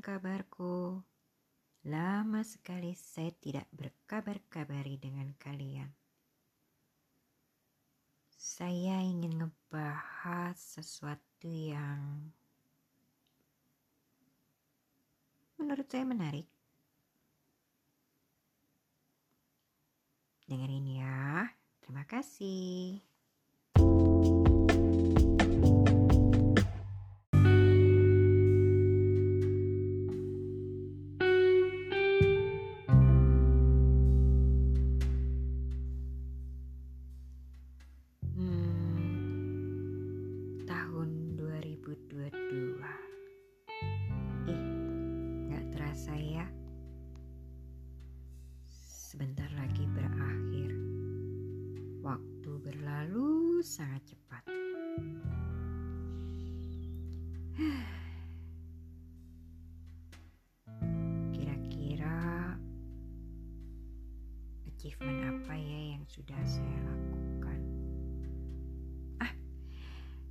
kabarku. Lama sekali saya tidak berkabar-kabari dengan kalian. Saya ingin ngebahas sesuatu yang menurut saya menarik. Dengerin ya. Terima kasih.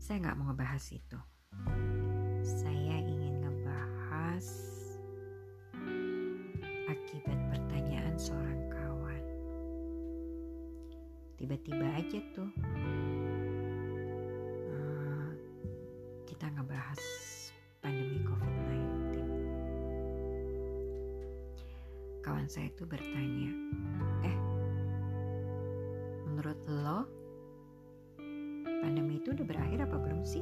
Saya nggak mau ngebahas itu. Saya ingin ngebahas akibat pertanyaan seorang kawan. Tiba-tiba aja tuh eh, kita ngebahas pandemi COVID-19. Kawan saya itu bertanya, eh, menurut lo pandemi itu udah berakhir apa belum sih?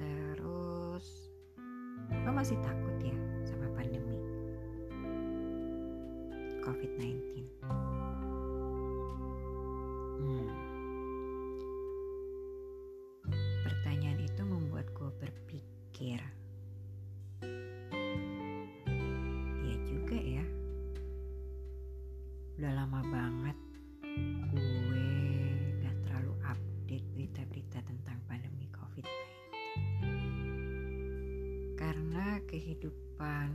Terus, lo masih takut ya sama pandemi COVID-19? Kehidupan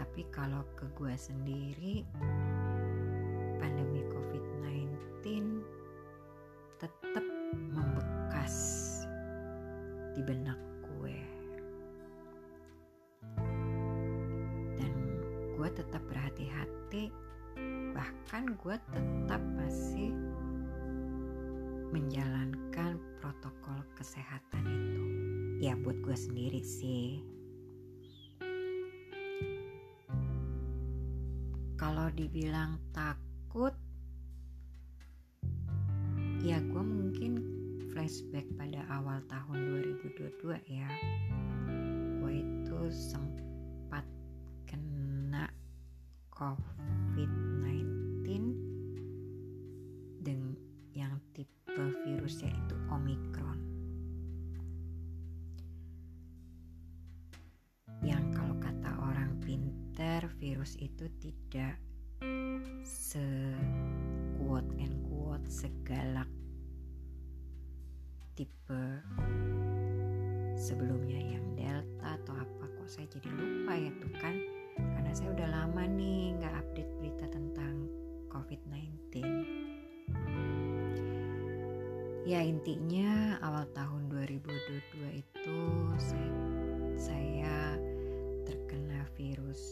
tapi kalau ke gue sendiri kalau dibilang takut ya gue mungkin flashback pada awal tahun 2022 ya. Gue itu sempat pinter virus itu tidak se quote and quote segalak tipe sebelumnya yang delta atau apa kok saya jadi lupa ya tuh kan? Karena saya udah lama nih nggak update berita tentang COVID-19 ya intinya awal tahun 2022 itu saya, saya virus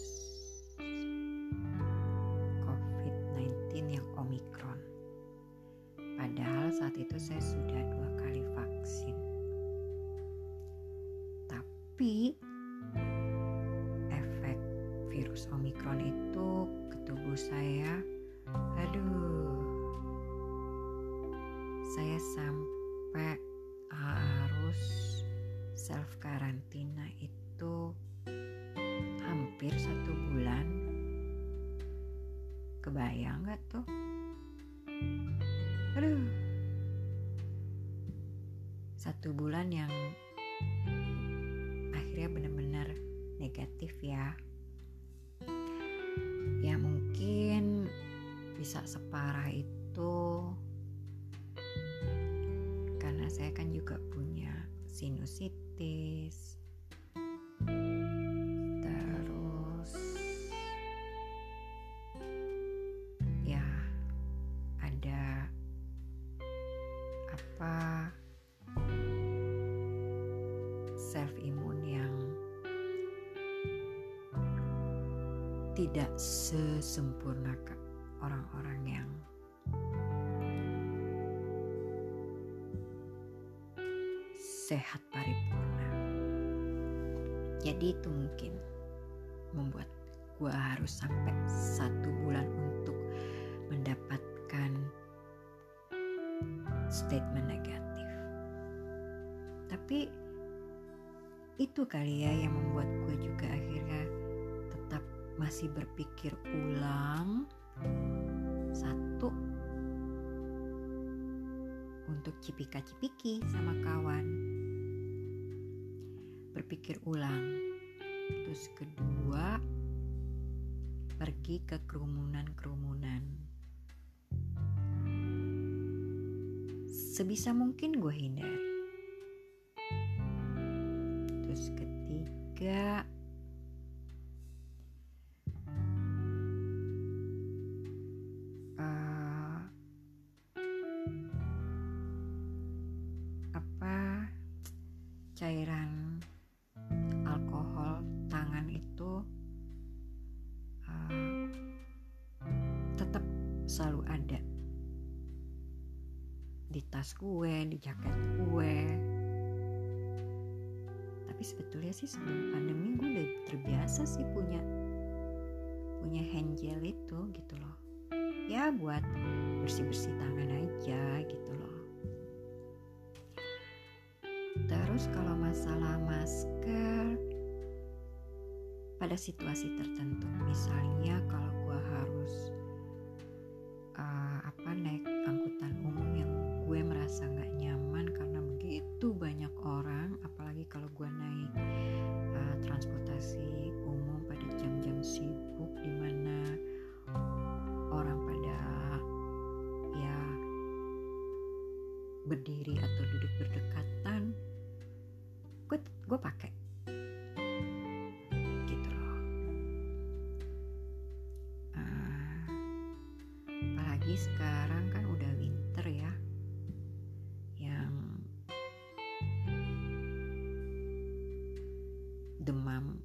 COVID-19 yang Omicron. Padahal saat itu saya sudah dua kebayang gak tuh? Aduh. Satu bulan yang akhirnya benar-benar negatif ya. Ya mungkin bisa separah itu. Karena saya kan juga punya sinusitis apa self imun yang tidak sesempurna orang-orang yang sehat paripurna. Jadi itu mungkin membuat gue harus sampai satu bulan untuk mendapatkan statement. Tapi itu kali ya yang membuat gue juga akhirnya tetap masih berpikir ulang. Satu untuk cipika-cipiki sama kawan. Berpikir ulang. Terus kedua pergi ke kerumunan-kerumunan. Sebisa mungkin gue hindari ketiga uh, apa cairan alkohol tangan itu uh, tetap selalu ada di tas gue, di jaket gue. Tapi sebetulnya sih sebelum pandemi gue udah terbiasa sih punya punya hand gel itu gitu loh. Ya buat bersih-bersih tangan aja gitu loh. Terus kalau masalah masker pada situasi tertentu, misalnya kalau gue harus demam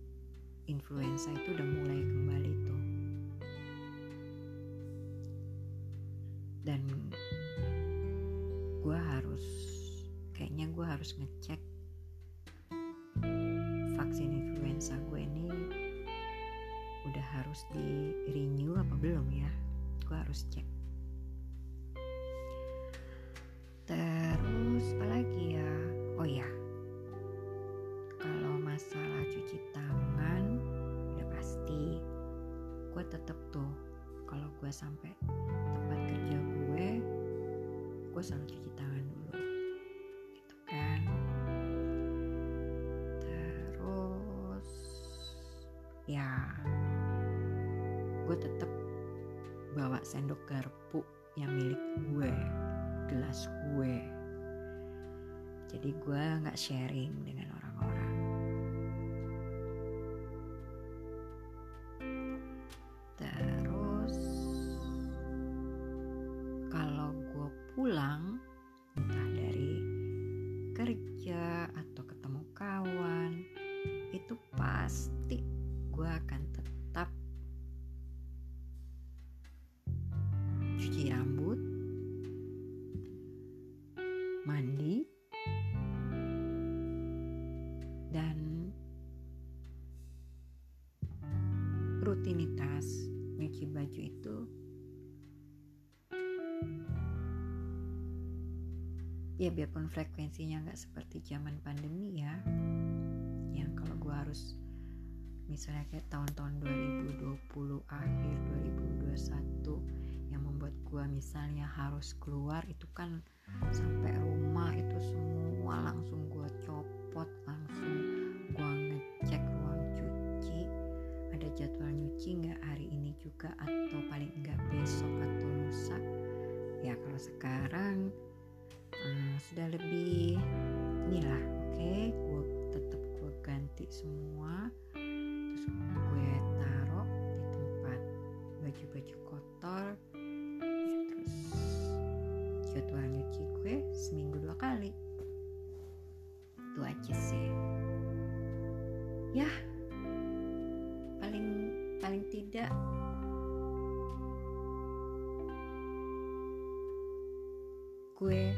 influenza itu udah mulai kembali tuh. Dan gue harus kayaknya gue harus ngecek vaksin influenza gue ini udah harus di renew apa belum ya? Gue harus cek selalu cuci tangan dulu. Gitu kan. Terus ya gue tetep bawa sendok garpu yang milik gue gelas gue. Jadi gue nggak sharing dengan orang-orang rutinitas nyuci baju itu. Ya biarpun frekuensinya nggak seperti zaman pandemi ya. Yang kalau gue harus misalnya kayak tahun-tahun 2020 akhir 2021 yang membuat gue misalnya harus keluar itu kan sampai rumah itu semua langsung ya. Paling paling tidak. Gue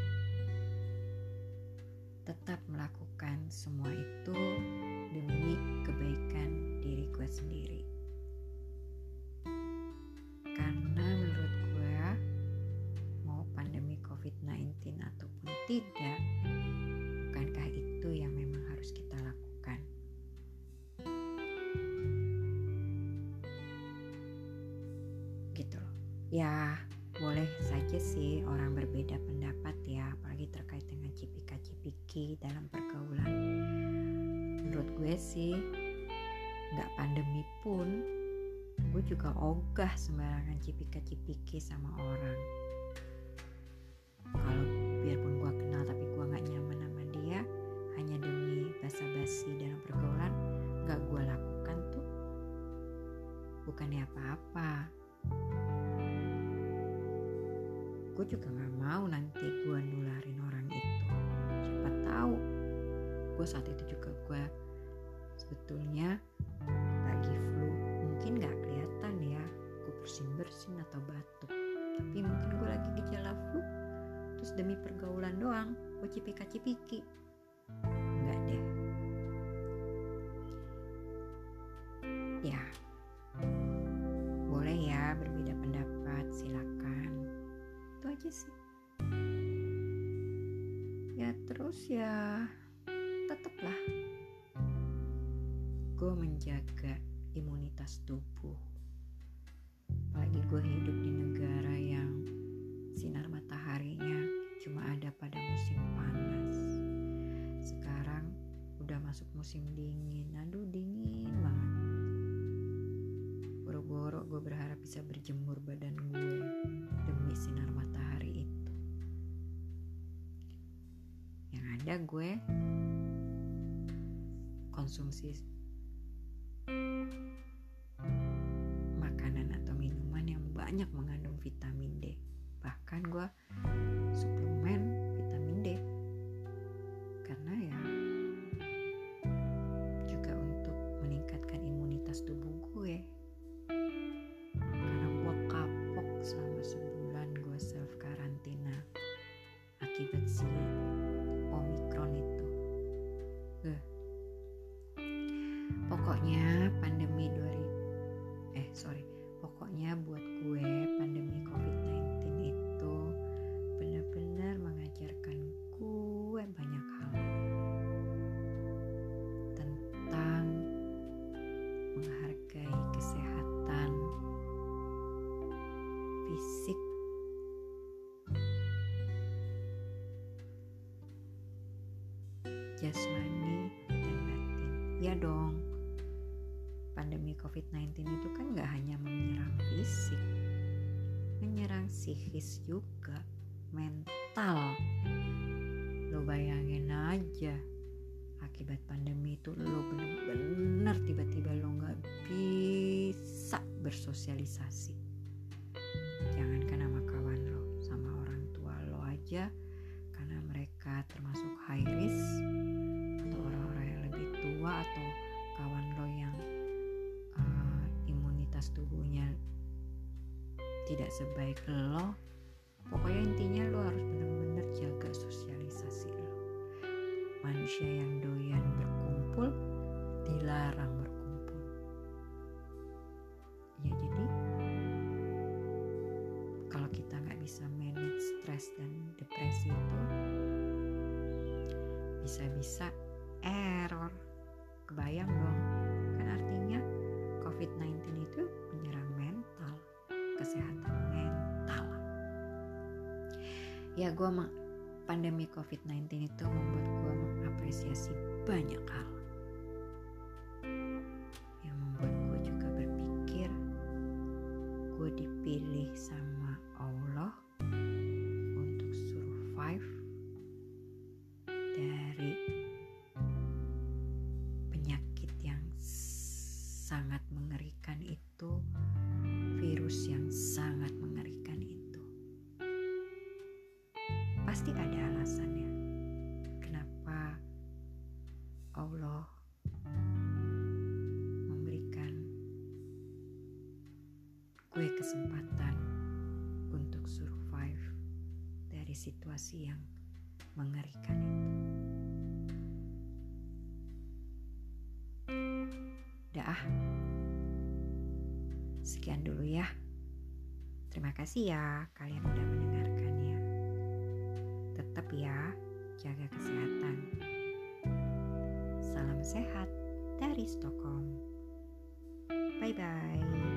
Ya, boleh saja sih orang berbeda pendapat ya apalagi terkait dengan cipika-cipiki dalam pergaulan. Menurut gue sih nggak pandemi pun gue juga ogah sembarangan cipika-cipiki sama orang. Kalau biarpun gue kenal tapi gue nggak nyaman sama dia hanya demi basa-basi dalam pergaulan nggak gue lakukan tuh bukannya apa-apa gue juga gak mau nanti gue nularin orang itu. Siapa tahu gue saat itu juga gue sebetulnya lagi flu. Mungkin gak kelihatan ya gue bersin bersin atau batuk. Tapi mungkin gue lagi gejala flu terus demi pergaulan doang gue cipika cipiki sih. Ya terus ya tetaplah gue menjaga imunitas tubuh. Apalagi gue hidup di negara yang sinar mataharinya cuma ada pada musim panas. Sekarang udah masuk musim dingin. Aduh dingin banget. Boro-boro gue berharap bisa berjemur badan gue demi sinar matahari ada gue. Konsumsi makanan atau minuman yang banyak mengandung vitamin D. Bahkan gue fisik. Jasmani dan batin. Ya dong. Pandemi covid-19 itu kan gak hanya menyerang fisik menyerang psikis juga mental. Lo bayangin aja akibat pandemi itu lo bener-bener tiba-tiba lo gak bisa bersosialisasi tua lo aja. Karena mereka termasuk high risk atau orang-orang yang lebih tua atau kawan lo yang uh, imunitas tubuhnya tidak sebaik lo. Pokoknya intinya lo harus benar-benar jaga sosialisasi lo. Manusia yang kalau kita nggak bisa manage stres dan depresi itu bisa-bisa error kebayang dong kan artinya COVID-19 itu menyerang mental, kesehatan mental. Ya gue pandemi COVID-19 itu membuat gue mengapresiasi banyak hal. Situasi yang mengerikan itu. Dah, sekian dulu ya. Terima kasih ya kalian udah mendengarkannya. Tetap ya, jaga kesehatan. Salam sehat dari Stockholm. Bye bye.